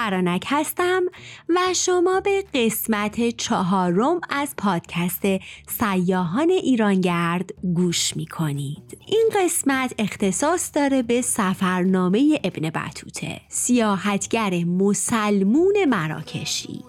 فرانک هستم و شما به قسمت چهارم از پادکست سیاهان ایرانگرد گوش می کنید این قسمت اختصاص داره به سفرنامه ابن بطوته سیاحتگر مسلمون مراکشی.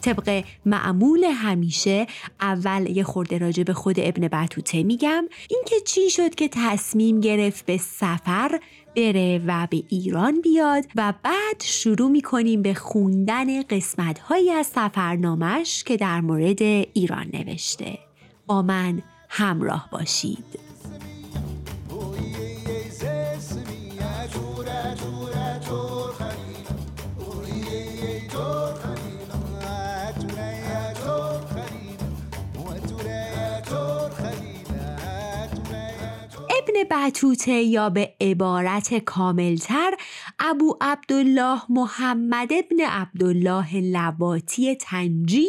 طبق معمول همیشه اول یه خورده راجع به خود ابن بطوته میگم. اینکه چی شد که تصمیم گرفت به سفر بره و به ایران بیاد و بعد شروع می‌کنیم به خوندن قسمت هایی از سفرنامش که در مورد ایران نوشته. با من همراه باشید. بطوته یا به عبارت کاملتر ابو عبدالله محمد ابن عبدالله لواتی تنجی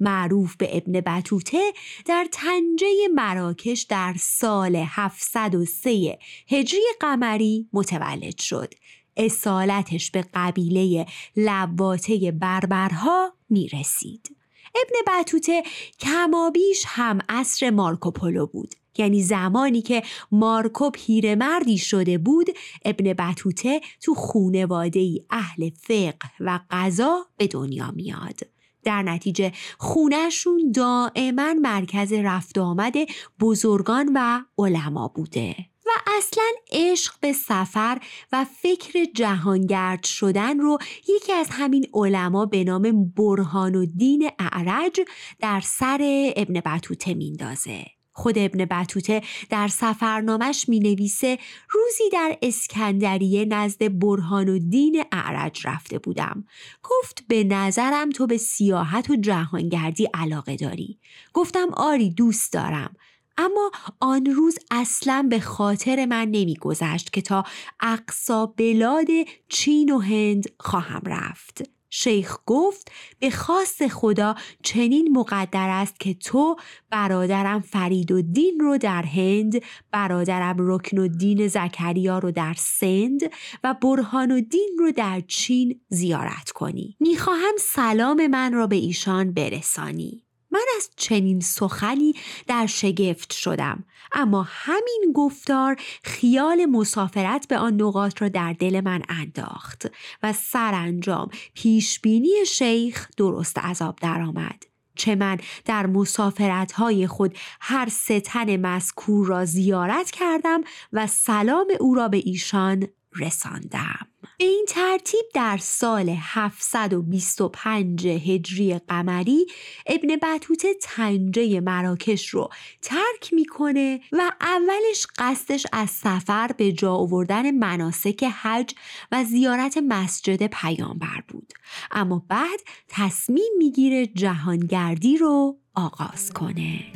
معروف به ابن بطوته در تنجه مراکش در سال 703 هجری قمری متولد شد اصالتش به قبیله لواته بربرها می رسید. ابن بطوته کمابیش هم اصر مارکوپولو بود یعنی زمانی که مارکو پیرمردی شده بود ابن بطوته تو خونواده ای اهل فقه و قضا به دنیا میاد. در نتیجه خونهشون دائما مرکز رفت آمد بزرگان و علما بوده. و اصلا عشق به سفر و فکر جهانگرد شدن رو یکی از همین علما به نام برهان و دین اعرج در سر ابن بطوته میندازه خود ابن بطوته در سفرنامش می نویسه روزی در اسکندریه نزد برهان و دین اعرج رفته بودم. گفت به نظرم تو به سیاحت و جهانگردی علاقه داری. گفتم آری دوست دارم. اما آن روز اصلا به خاطر من نمیگذشت که تا اقصا بلاد چین و هند خواهم رفت. شیخ گفت به خاص خدا چنین مقدر است که تو برادرم فرید و دین رو در هند برادرم رکن و دین زکریا رو در سند و برهان و دین رو در چین زیارت کنی. می‌خواهم سلام من را به ایشان برسانی. من از چنین سخنی در شگفت شدم. اما همین گفتار خیال مسافرت به آن نقاط را در دل من انداخت و سرانجام پیشبینی شیخ درست عذاب درآمد. چه من در مسافرت های خود هر ستن مذکور را زیارت کردم و سلام او را به ایشان رساندم. به این ترتیب در سال 725 هجری قمری ابن بطوته تنجه مراکش رو ترک می‌کنه و اولش قصدش از سفر به جا آوردن مناسک حج و زیارت مسجد پیامبر بود. اما بعد تصمیم می‌گیره جهانگردی رو آغاز کنه.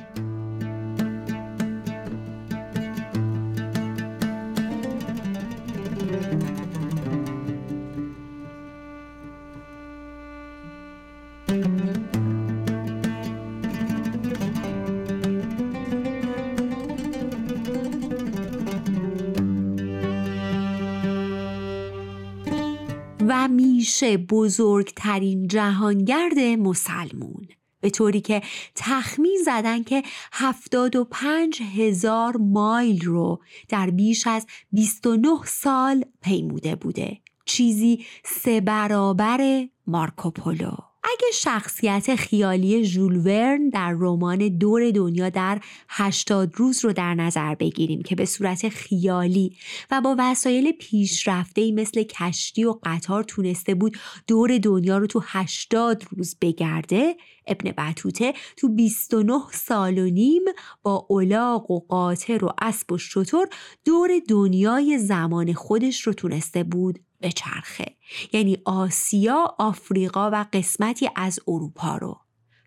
بزرگترین جهانگرد مسلمون. به طوری که تخمین زدن که 75 هزار مایل رو در بیش از 29 سال پیموده بوده. چیزی سه برابر مارکوپولو. اگه شخصیت خیالی ژول ورن در رمان دور دنیا در 80 روز رو در نظر بگیریم که به صورت خیالی و با وسایل پیشرفته مثل کشتی و قطار تونسته بود دور دنیا رو تو 80 روز بگرده ابن بطوته تو 29 سال و نیم با اولاق و قاطر و اسب و شطور دور دنیای زمان خودش رو تونسته بود. به چرخه یعنی آسیا، آفریقا و قسمتی از اروپا رو.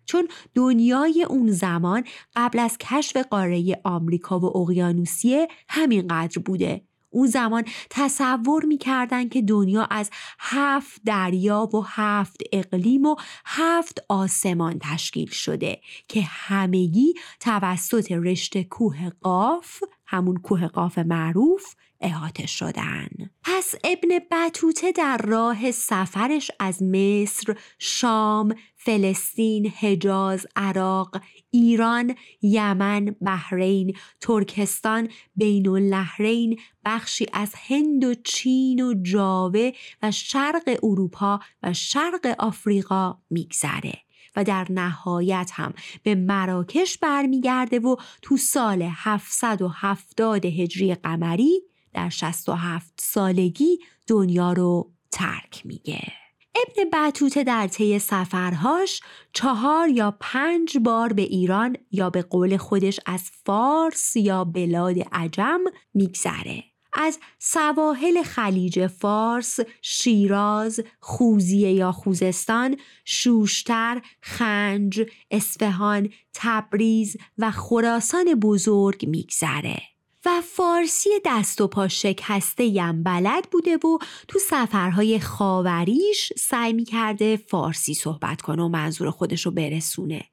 چون دنیای اون زمان قبل از کشف قاره آمریکا و اقیانوسیه همینقدر بوده. اون زمان تصور می‌کردن که دنیا از هفت دریا و هفت اقلیم و هفت آسمان تشکیل شده که همگی توسط رشته کوه قاف همون کوه قاف معروف احاطه شدن پس ابن بطوته در راه سفرش از مصر، شام، فلسطین، حجاز، عراق، ایران، یمن، بحرین، ترکستان، بین النهرین، بخشی از هند و چین و جاوه و شرق اروپا و شرق آفریقا میگذره. و در نهایت هم به مراکش برمیگرده و تو سال 770 هجری قمری در 67 سالگی دنیا رو ترک میگه. ابن بطوته در طی سفرهاش چهار یا پنج بار به ایران یا به قول خودش از فارس یا بلاد عجم میگذره. از سواحل خلیج فارس، شیراز، خوزیه یا خوزستان، شوشتر، خنج، اسفهان، تبریز و خراسان بزرگ میگذره. و فارسی دست و پا شکسته یم بلد بوده و تو سفرهای خاوریش سعی می‌کرده فارسی صحبت کنه و منظور خودش رو برسونه.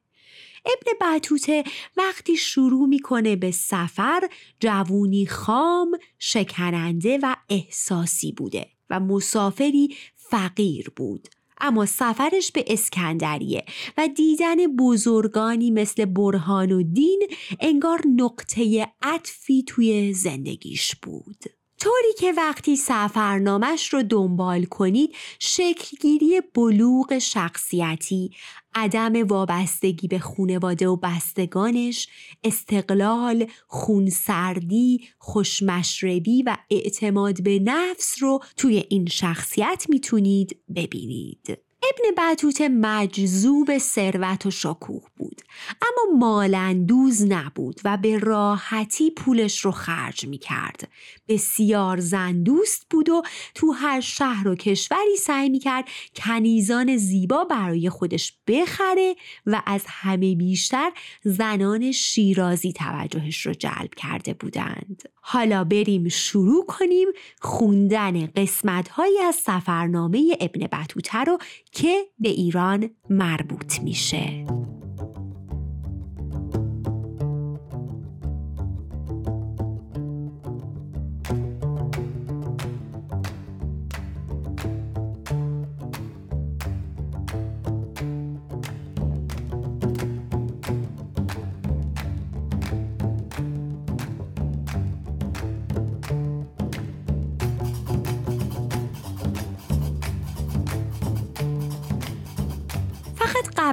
ابن بطوته وقتی شروع می‌کنه به سفر جوونی خام، شکننده و احساسی بوده و مسافری فقیر بود. اما سفرش به اسکندریه و دیدن بزرگانی مثل برهان و دین انگار نقطه عطفی توی زندگیش بود. طوری که وقتی سفرنامش رو دنبال کنید شکلگیری بلوغ شخصیتی عدم وابستگی به خونواده و بستگانش استقلال خونسردی خوشمشربی و اعتماد به نفس رو توی این شخصیت می‌تونید ببینید. ابن بطوته مجذوب ثروت و شکوه بود اما مالندوز نبود و به راحتی پولش رو خرج می کرد. بسیار زندوست بود و تو هر شهر و کشوری سعی می کرد کنیزان زیبا برای خودش بخره و از همه بیشتر زنان شیرازی توجهش رو جلب کرده بودند. حالا بریم شروع کنیم خوندن قسمت های از سفرنامه ابن بطوته رو که به ایران مربوط میشه.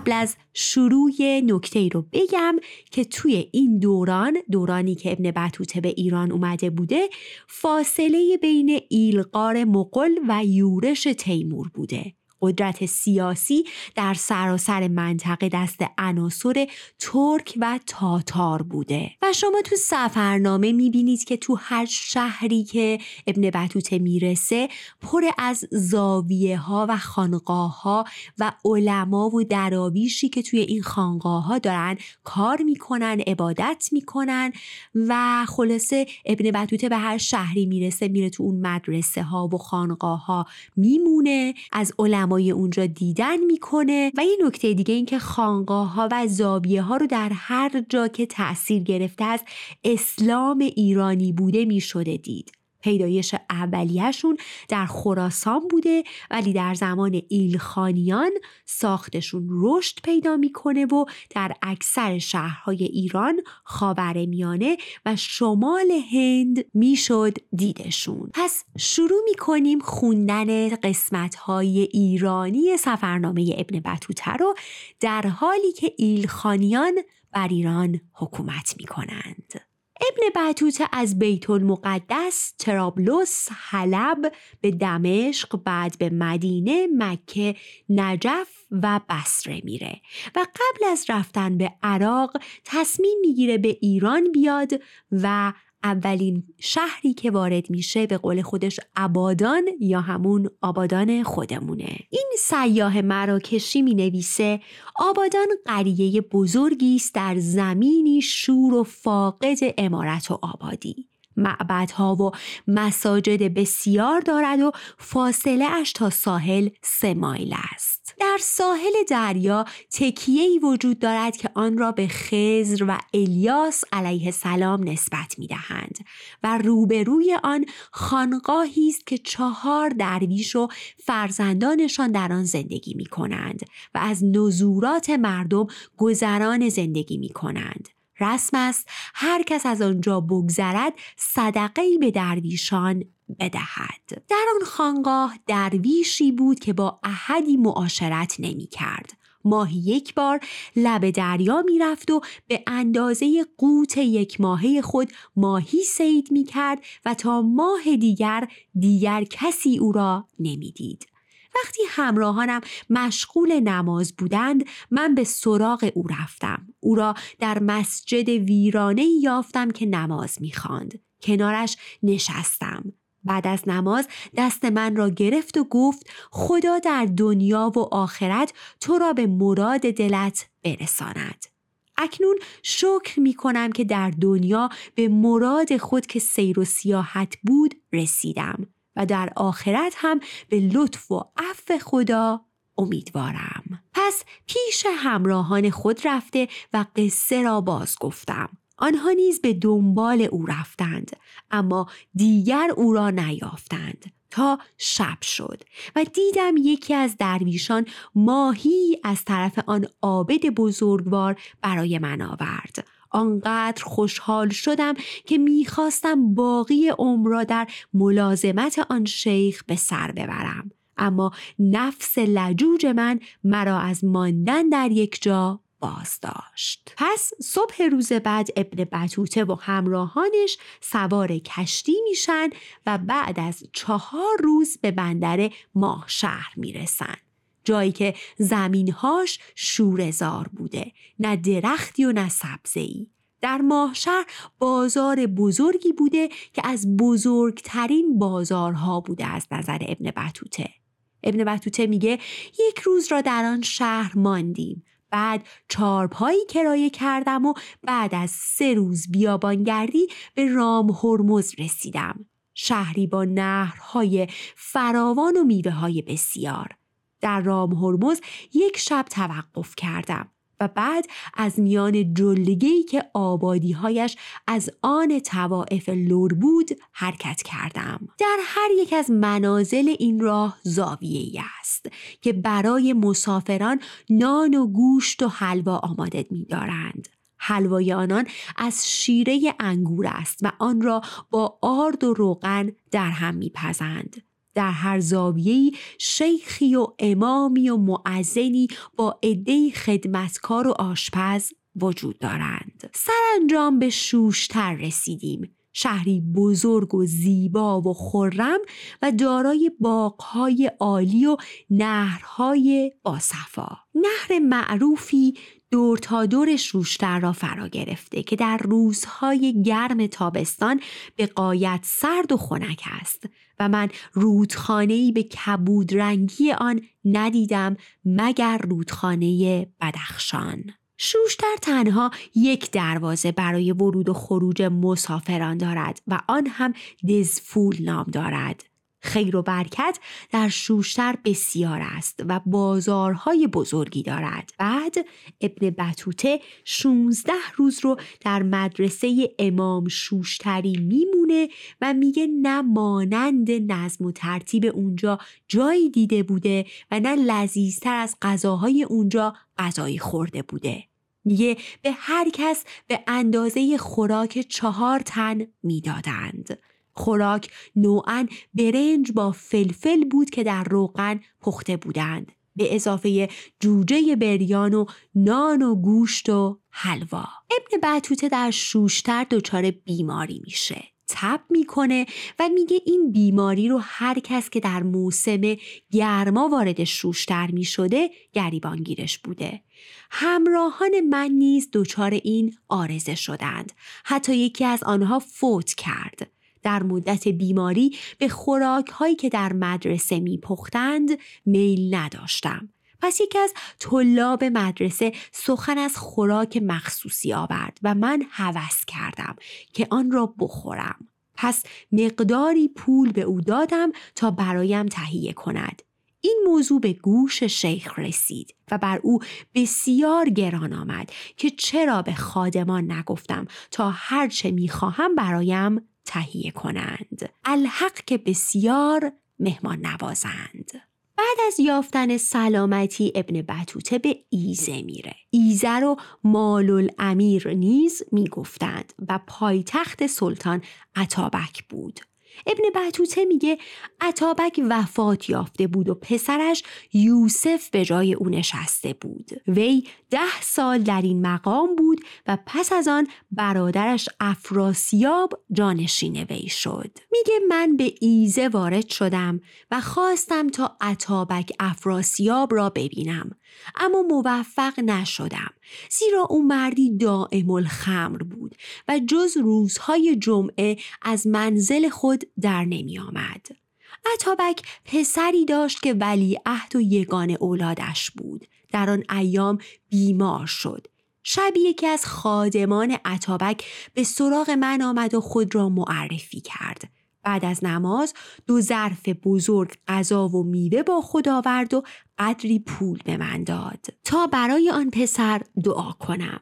قبل از شروع نکته ای رو بگم که توی این دوران دورانی که ابن بطوته به ایران اومده بوده فاصله بین ایلقار مقل و یورش تیمور بوده. قدرت سیاسی در سراسر منطقه دست عناصر ترک و تاتار بوده. و شما تو سفرنامه می‌بینید که تو هر شهری که ابن بطوته می‌رسه پر از زاویه ها و خانقاه ها و علما و دراویشی که توی این خانقاه ها دارن کار می‌کنن عبادت می‌کنن و خلاصه ابن بطوته به هر شهری می‌رسه میره تو اون مدرسه ها و خانقاه ها میمونه. از علما اونجا دیدن می‌کنه و یه نکته دیگه این که خانقاه ها و زاویه ها رو در هر جا که تاثیر گرفته از اسلام ایرانی بوده می‌شده دید. پیدایش اولیهشون در خراسان بوده ولی در زمان ایلخانیان ساختشون رشد پیدا می‌کنه و در اکثر شهرهای ایران خاورمیانه و شمال هند می‌شد دیدشون. پس شروع می‌کنیم خوندن قسمت های ایرانی سفرنامه ابن بطوته رو در حالی که ایلخانیان بر ایران حکومت می‌کنند. ابن بطوته از بیت المقدس، ترابلس، حلب به دمشق، بعد به مدینه، مکه، نجف و بسره میره و قبل از رفتن به عراق تصمیم می‌گیره به ایران بیاد و اولین شهری که وارد میشه به قول خودش آبادان یا همون آبادان خودمونه این سیاه مراکشی می نویسه آبادان قریه بزرگی است در زمینی شور و فاقد امارت و آبادی معبدها و مساجد بسیار دارد و فاصله اش تا ساحل سه مایل است. در ساحل دریا تکیهی وجود دارد که آن را به خزر و الیاس علیه السلام نسبت می دهند و روبروی آن خانقاهی است که چهار درویش و فرزندانشان در آن زندگی می کنند و از نزورات مردم گذران زندگی می کنند. رسم است هر کس از آنجا بگذرد صدقه به درویشان بدهد. در آن خانقاه درویشی بود که با احدی معاشرت نمی کرد ماهی یک بار لب دریا می رفت و به اندازه قوت یک ماهه خود ماهی سید می کرد و تا ماه دیگر دیگر کسی او را نمی دید. وقتی همراهانم مشغول نماز بودند من به سراغ او رفتم. او را در مسجد ویرانه یافتم که نماز می‌خواند. کنارش نشستم. بعد از نماز دست من را گرفت و گفت خدا در دنیا و آخرت تو را به مراد دلت برساند. اکنون شکر می کنم که در دنیا به مراد خود که سیر و سیاحت بود رسیدم و در آخرت هم به لطف و عفو خدا امیدوارم. پس پیش همراهان خود رفته و قصه را باز گفتم آنها نیز به دنبال او رفتند اما دیگر او را نیافتند تا شب شد و دیدم یکی از درویشان ماهی از طرف آن عابد بزرگوار برای من آورد. آنقدر خوشحال شدم که می‌خواستم باقی عمر را در ملازمت آن شیخ به سر ببرم اما نفس لجوج من مرا از ماندن در یک جا باز داشت. پس صبح روز بعد ابن بطوته و همراهانش سوار کشتی میشن و بعد از چهار روز به بندر ماه شهر می‌رسن. جایی که زمینهاش شورزار بوده نه درختی و نه سبزه‌ای در ماهشهر بازار بزرگی بوده که از بزرگترین بازارها بوده از نظر ابن بطوته ابن بطوته میگه یک روز را در آن شهر ماندیم بعد چارپایی کرایه کردم و بعد از سه روز بیابانگردی به رام هرمز رسیدم. شهری با نهرهای فراوان و میوه های بسیار. در رام هرمز یک شب توقف کردم. و بعد از میان جلگهی که آبادیهایش از آن توائف لور بود حرکت کردم در هر یک از منازل این راه زاویه است که برای مسافران نان و گوشت و حلوا آماده می دارند. حلوای آنان از شیره انگور است و آن را با آرد و روغن در هم میپزند در هر زاویه‌ای شیخی و امامی و معزنی با عدهای خدمتکار و آشپز وجود دارند. سرانجام به شوشتر رسیدیم. شهری بزرگ و زیبا و خرم و دارای باغهای عالی و نهرهای باصفا نهر معروفی دور تا دور شوشتر را فرا گرفته که در روزهای گرم تابستان به قایت سرد و خنک است. و من رودخانه‌ای به کبود رنگی آن ندیدم مگر رودخانه بدخشان. شوشتر تنها یک دروازه برای ورود و خروج مسافران دارد و آن هم دزفول نام دارد. خیر و برکت در شوشتر بسیار است و بازارهای بزرگی دارد. بعد ابن بطوته 16 روز رو در مدرسه امام شوشتری میمونه و میگه نه مانند نظم و ترتیب اونجا جایی دیده بوده و نه لذیذتر از غذاهای اونجا غذایی خورده بوده. میگه به هر کس به اندازه خوراک چهار تن می‌دادند. خوراک نوعا برنج با فلفل بود که در روغن پخته بودند. به اضافه جوجه بریان و نان و گوشت و حلوا. ابن بطوته در شوشتر دچار بیماری میشه. تب می‌کنه و میگه این بیماری رو هر کس که در موسم گرما وارد شوشتر می‌شده گریبانگیرش بوده. همراهان من نیز دچار این آرزه شدند. حتی یکی از آنها فوت کرد. در مدت بیماری به خوراک هایی که در مدرسه می پختند میل نداشتم. پس یکی از طلاب مدرسه سخن از خوراک مخصوصی آورد و من هوس کردم که آن را بخورم. پس مقداری پول به او دادم تا برایم تهیه کند این موضوع به گوش شیخ رسید و بر او بسیار گران آمد که چرا به خادمان نگفتم تا هرچه می‌خواهم برایم تهیه کنند. الحق که بسیار مهمان نوازند بعد از یافتن سلامتی ابن بطوته به ایزه میره. ایزه رو مال الامیر نیز می‌گفتند و پایتخت سلطان عطابک بود. ابن بطوته میگه عطابک وفات یافته بود و پسرش یوسف به جای او نشسته بود. وی ده سال در این مقام بود و پس از آن برادرش افراسیاب جانشین وی شد. میگه من به ایزه وارد شدم و خواستم تا عطابک افراسیاب را ببینم. اما موفق نشدم زیرا او مردی دائم الخمر بود و جز روزهای جمعه از منزل خود در نمی آمد. عطابک پسری داشت که ولی عهد و یگان اولادش بود. در آن ایام بیمار شد. شبی یکی از خادمان عطابک به سراغ من آمد و خود را معرفی کرد. بعد از نماز دو ظرف بزرگ غذا و میوه با خود آورد و قدری پول به من داد. تا برای آن پسر دعا کنم.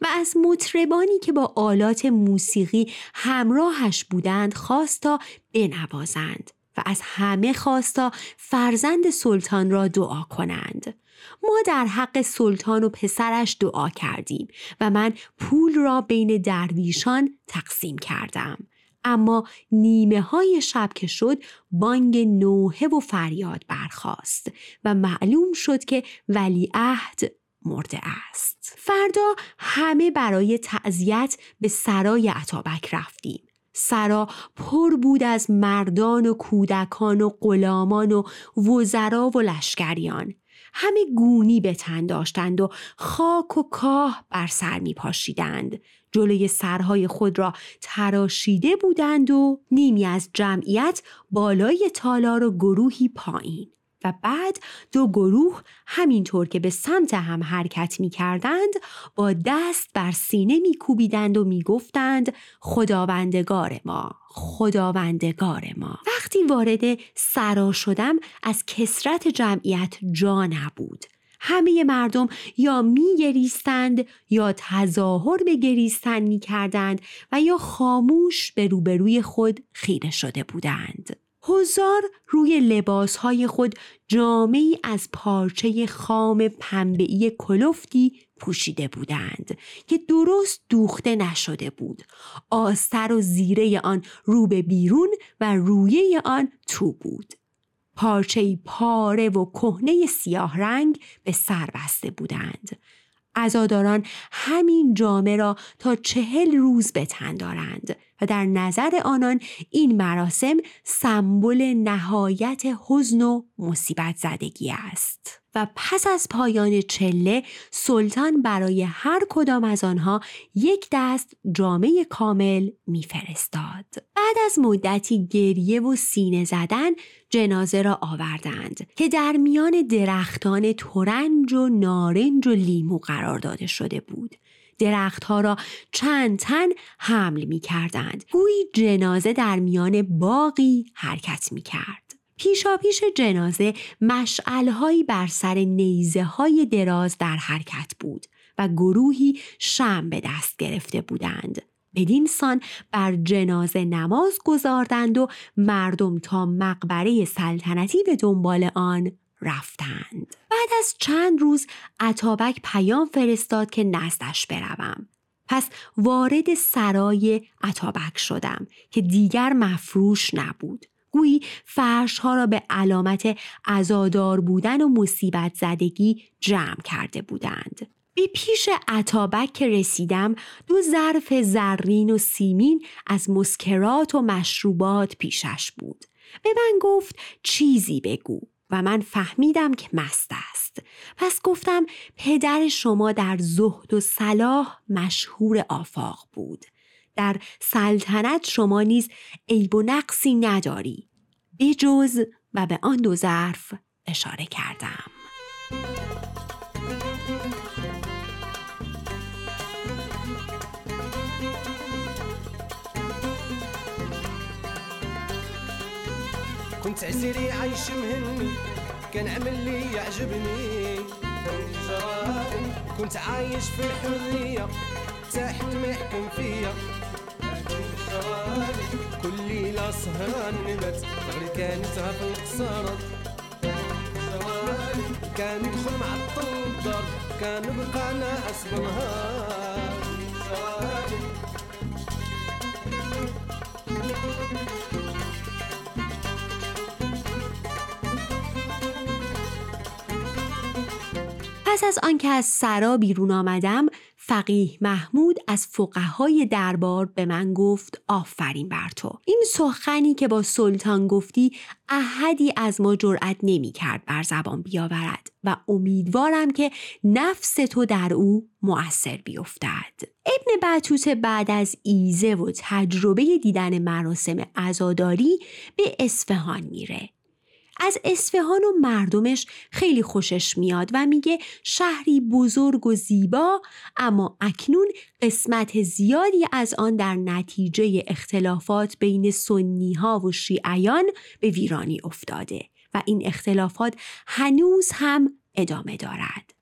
و از مطربانی که با آلات موسیقی همراهش بودند خواست تا بنوازند و از همه خواستا فرزند سلطان را دعا کنند. ما در حق سلطان و پسرش دعا کردیم و من پول را بین درویشان تقسیم کردم. اما نیمه های شب که شد بانگ نوحه و فریاد برخاست و معلوم شد که ولیعهد مرده است. فردا همه برای تعذیت به سرای عطابک رفتیم. سرا پر بود از مردان و کودکان و غلامان و وزرا و لشکریان. همه گونی به تن داشتند و خاک و کاه بر سر می پاشیدند. جلوی سرهای خود را تراشیده بودند و نیمی از جمعیت بالای تالار و گروهی پایین. و بعد دو گروه همینطور که به سمت هم حرکت می کردند با دست بر سینه می کوبیدند و می گفتند خداوندگار ما خداوندگار ما وقتی وارد سرا شدم از کسرت جمعیت جا نبود همه مردم یا می گریستند یا تظاهر به گریستن می کردند و یا خاموش به روبروی خود خیره شده بودند. هزار روی لباسهای خود جامعی از پارچه خام پنبه‌ای کلفتی پوشیده بودند که درست دوخته نشده بود آستر و زیره آن رو به بیرون و رویه آن تو بود پارچه پاره و کهنه سیاه رنگ به سر بسته بودند. عزاداران همین جامه را تا چهل روز به تن دارند و در نظر آنان این مراسم سمبل نهایت حزن و مصیبت زدگی است. و پس از پایان چله سلطان برای هر کدام از آنها یک دست جامعه کامل میفرستاد بعد از مدتی گریه و سینه زدن جنازه را آوردند که در میان درختان ترنج و نارنج و لیمو قرار داده شده بود درختها را چند تن حمل می کردند. گویی جنازه در میان باقی حرکت می کرد. پیشا پیش جنازه مشعلهایی بر سر نیزه های دراز در حرکت بود و گروهی شم به دست گرفته بودند. بدین سان بر جنازه نماز گذاردند و مردم تا مقبره سلطنتی به دنبال آن رفتند. بعد از چند روز عطابک پیام فرستاد که نزدش بروم. پس وارد سرای عطابک شدم که دیگر مفروش نبود. گویی فرش ها را به علامت ازادار بودن و مصیبت زدگی جمع کرده بودند. به پیش عطابک که رسیدم دو ظرف زرین و سیمین از مسکرات و مشروبات پیشش بود. به من گفت چیزی بگو. و من فهمیدم که مست است پس گفتم پدر شما در زهد و صلاح مشهور آفاق بود در سلطنت شما نیز عیب و نقصی نداری. بجز و به آن دو ظرف اشاره کردم. كنت عزيري عايش مهني كان عمل لي يعجبني. كنت عايش في الحرية. تحت يحكم فيا. كل ليلة سهران نبت غير كانت في القصارات كان يدخل مع الطلب كان بقى ناس بالنهار پس از آنکه از سرا بیرون آمدم فقیه محمود از فقهای دربار به من گفت آفرین بر تو. این سخنی که با سلطان گفتی احدی از ما جرأت نمی کرد بر زبان بیاورد و امیدوارم که نفس تو در او مؤثر بیفتد. ابن بطوته بعد از ایزه و تجربه دیدن مراسم عزاداری به اصفهان میره. از اصفهان و مردمش خیلی خوشش میاد و میگه شهری بزرگ و زیبا اما اکنون قسمت زیادی از آن در نتیجه اختلافات بین سنی ها و شیعیان به ویرانی افتاده و این اختلافات هنوز هم ادامه دارد.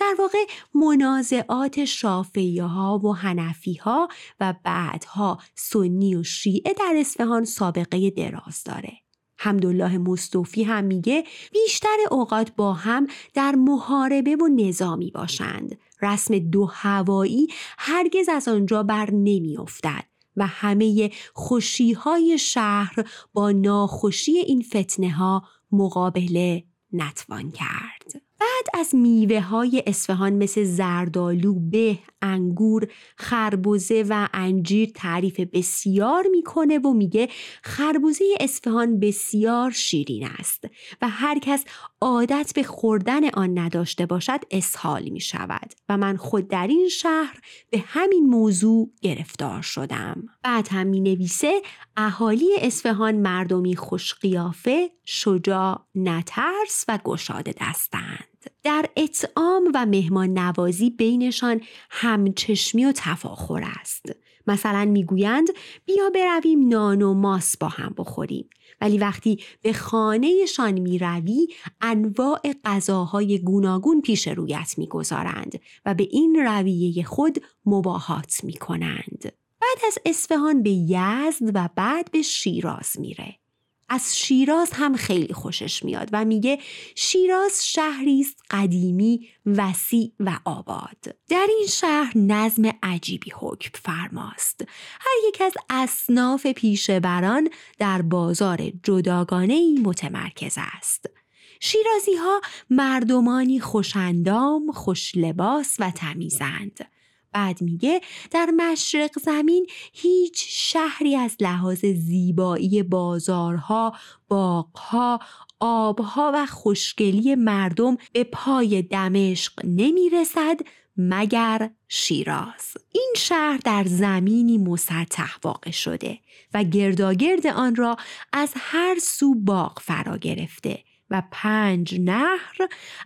در واقع منازعات شافعی ها و هنفی ها و بعدها سنی و شیعه در اصفهان سابقه دراز داره. حمدالله مصطفی هم میگه بیشتر اوقات با هم در محاربه و نظامی باشند. رسم دو هوایی هرگز از آنجا بر نمی افتد و همه خوشی های شهر با ناخوشی این فتنه ها مقابله نتوان کرد. بعد از میوه های اصفهان مثل زردالو، به، انگور، خربوزه و انجیر تعریف بسیار می‌کنه و میگه خربوزه اصفهان بسیار شیرین است و هر کس عادت به خوردن آن نداشته باشد اسهال می شود و من خود در این شهر به همین موضوع گرفتار شدم. بعد هم می نویسه اهالی اصفهان مردمی خوشقیافه، شجاع، نترس و گشاده دستند. در اطعام و مهمان نوازی بینشان همچشمی و تفاخر است. مثلا می‌گویند بیا برویم نان و ماس با هم بخوریم. ولی وقتی به خانهشان می‌روی انواع غذاهای گوناگون پیش رویت می‌گذارند و به این رویه خود مباهات می‌کنند. بعد از اصفهان به یزد و بعد به شیراز میره. از شیراز هم خیلی خوشش میاد و میگه شیراز شهری است قدیمی وسیع و آباد. در این شهر نظم عجیبی حکم فرماست. هر یک از اصناف پیشبران در بازار جداگانه متمرکز است. شیرازی ها مردمانی خوشندام، خوش لباس و تمیزند. بعد میگه در مشرق زمین هیچ شهری از لحاظ زیبایی بازارها، باغها، آبها و خوشگلی مردم به پای دمشق نمی‌رسد مگر شیراز. این شهر در زمینی مسطح واقع شده و گرداگرد آن را از هر سو باغ فرا گرفته و پنج نهر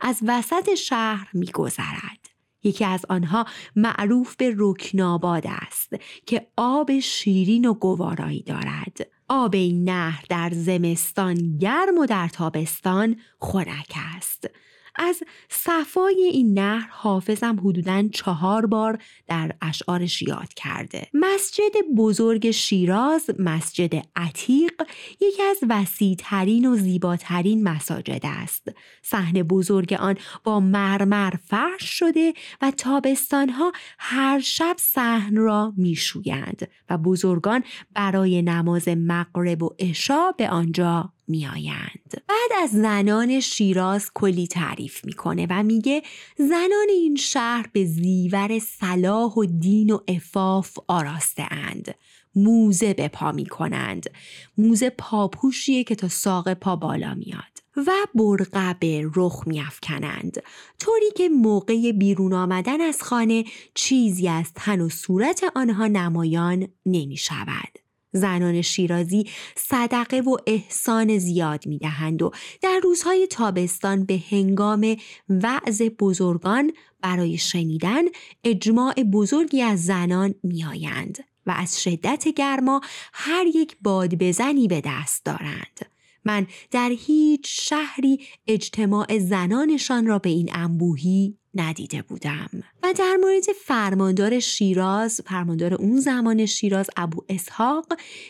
از وسط شهر میگذرد. یکی از آنها معروف به رکناباد است که آب شیرین و گوارایی دارد. آب این نهر در زمستان گرم و در تابستان خنک است. از صفای این نهر حافظم حدوداً چهار بار در اشعارش یاد کرده. مسجد بزرگ شیراز مسجد عتیق یکی از وسیعترین و زیباترین مساجد است. صحن بزرگ آن با مرمر فرش شده و تابستانها هر شب صحن را میشویند و بزرگان برای نماز مغرب و عشا به آنجا میآیند بعد از زنان شیراز کلی تعریف می‌کنه و میگه زنان این شهر به زیور صلاح و دین و افاف آراسته اند موزه به پا می کنند. موزه پاپوشیه که تا ساق پا بالا میاد و برقه به رخ میافکنند طوری که موقع بیرون آمدن از خانه چیزی از تن و صورت آنها نمایان نمی شود. زنان شیرازی صدقه و احسان زیاد می دهند و در روزهای تابستان به هنگام وعظ بزرگان برای شنیدن اجماع بزرگی از زنان می آیند و از شدت گرما هر یک باد بزنی به دست دارند. من در هیچ شهری اجتماع زنانشان را به این انبوهی ندیده بودم. و در مورد فرماندار شیراز فرماندار اون زمان شیراز ابو اسحاق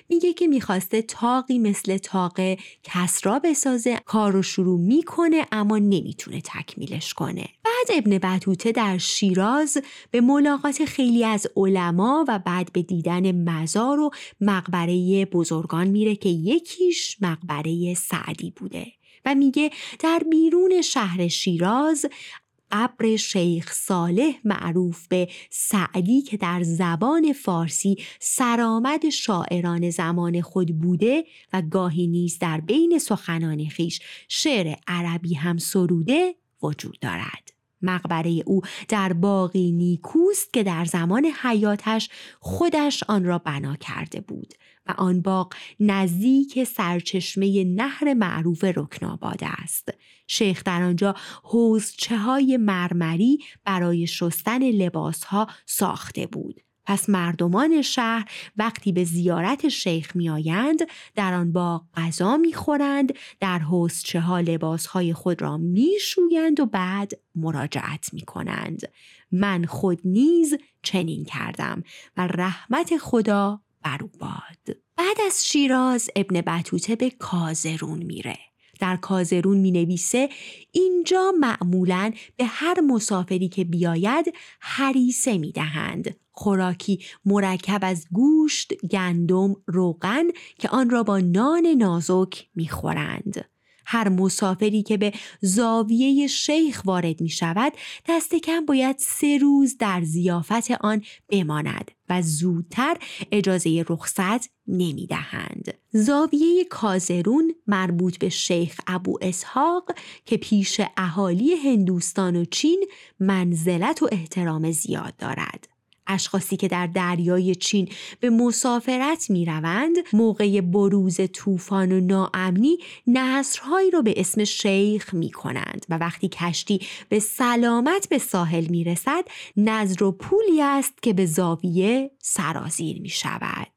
میگه که می‌خواسته تاقی مثل تاق کسرا بسازه کار رو شروع می‌کنه اما نمی‌تونه تکمیلش کنه. بعد ابن بطوته در شیراز به ملاقات خیلی از علما و بعد به دیدن مزار و مقبره بزرگان میره که یکیش مقبره سعدی بوده. و میگه در بیرون شهر شیراز قبر شیخ صالح معروف به سعدی که در زبان فارسی سرآمد شاعران زمان خود بوده و گاهی نیز در بین سخنان خیش شعر عربی هم سروده وجود دارد. مقبره او در باقی نیکوست که در زمان حیاتش خودش آن را بنا کرده بود و آن باغ نزدیک سرچشمه نهر معروف رکناباد است. شیخ در آنجا حوزچه های مرمری برای شستن لباس ها ساخته بود. پس مردمان شهر وقتی به زیارت شیخ میآیند در آن باغ غذا می‌خورند در حوزچه ها لباس های خود را میشویند و بعد مراجعت می کنند. من خود نیز چنین کردم و رحمت خدا بر باد بعد از شیراز ابن بطوته به کازرون میره در کازرون می نویسه اینجا معمولا به هر مسافری که بیاید حریسه می دهند. خوراکی مرکب از گوشت، گندم، روغن که آن را با نان نازک می خورند. هر مسافری که به زاویه شیخ وارد می شود دست کم باید سه روز در زیافت آن بماند و زودتر اجازه رخصت نمی دهند. زاویه کازرون مربوط به شیخ ابو اسحاق که پیش اهالی هندوستان و چین منزلت و احترام زیاد دارد. اشخاصی که در دریای چین به مسافرت می روند موقع بروز طوفان و ناامنی نصرهایی را به اسم شیخ می کنند و وقتی کشتی به سلامت به ساحل می رسد نظر و پولی است که به زاویه سرازیر می شود.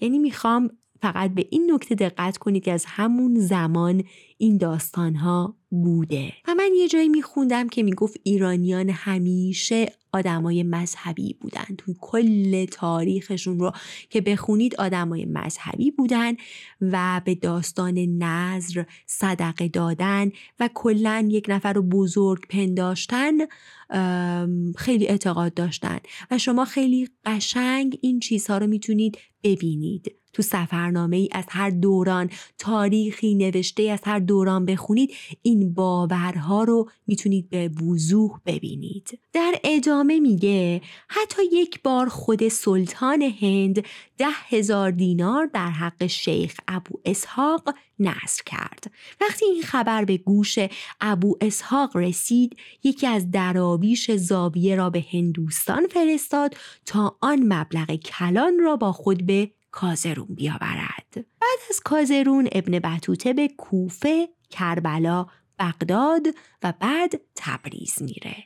یعنی می‌خوام فقط به این نکته دقت کنید که از همون زمان این داستان ها بوده. و من یه جایی میخوندم که می‌گفت ایرانیان همیشه آدمای مذهبی بودن. توی کل تاریخشون رو که بخونید آدمای مذهبی بودن و به داستان نظر صدقه دادن و کلا یک نفر رو بزرگ پنداشتن خیلی اعتقاد داشتن. و شما خیلی قشنگ این چیزها رو می‌تونید ببینید. تو سفرنامه ای از هر دوران تاریخی نوشته از هر دوران بخونید این باورها رو می‌تونید به وضوح ببینید. در ادامه میگه حتی یک بار خود سلطان هند ده هزار دینار در حق شیخ ابو اسحاق نصر کرد. وقتی این خبر به گوش ابو اسحاق رسید یکی از درابیش زاویه را به هندوستان فرستاد تا آن مبلغ کلان را با خود به کازرون بیاورد. بعد از کازرون ابن بطوته به کوفه کربلا بغداد و بعد تبریز میره.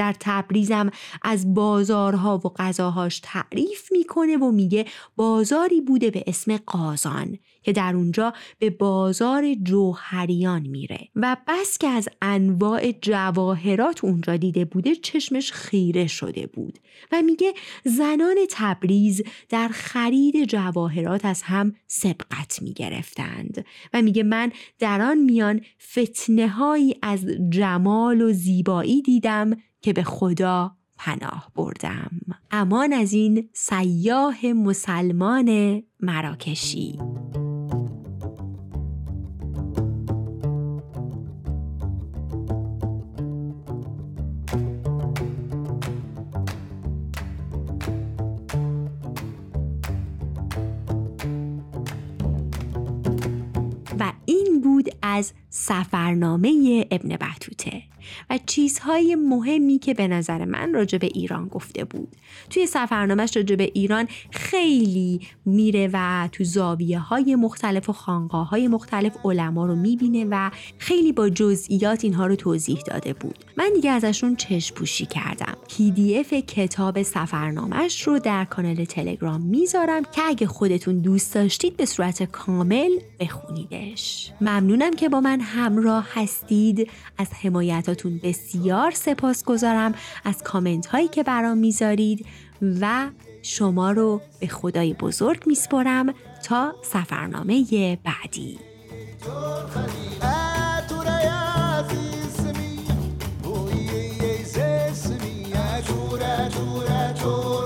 در تبریزم از بازارها و غذاهاش تعریف می‌کنه و میگه بازاری بوده به اسم قازان که در اونجا به بازار جوهریان میره. و بس که از انواع جواهرات اونجا دیده بوده چشمش خیره شده بود. و میگه زنان تبریز در خرید جواهرات از هم سبقت می‌گرفتند. و میگه من در آن میان فتنه هایی از جمال و زیبایی دیدم که به خدا پناه بردم. امان از این سیاه مسلمان مراکشی. و این بود از سفرنامه ابن بطوته و چیزهای مهمی که به نظر من راجع به ایران گفته بود. توی سفرنامهش راجع به ایران خیلی میره و تو زاویه های مختلف و خانقاه های مختلف علما رو می‌بینه و خیلی با جزئیات اینها رو توضیح داده بود. من دیگه ازشون چشم پوشی کردم. اف کتاب سفرنامهش رو در کانال تلگرام می‌ذارم که اگه خودتون دوست داشتید به صورت کامل بخونیدش. ممنونم که با من همراه هستید. از ازتون بسیار سپاسگزارم از کامنت هایی که برام می‌ذارید و شما رو به خدای بزرگ میسپرم تا سفرنامه بعدی. Oh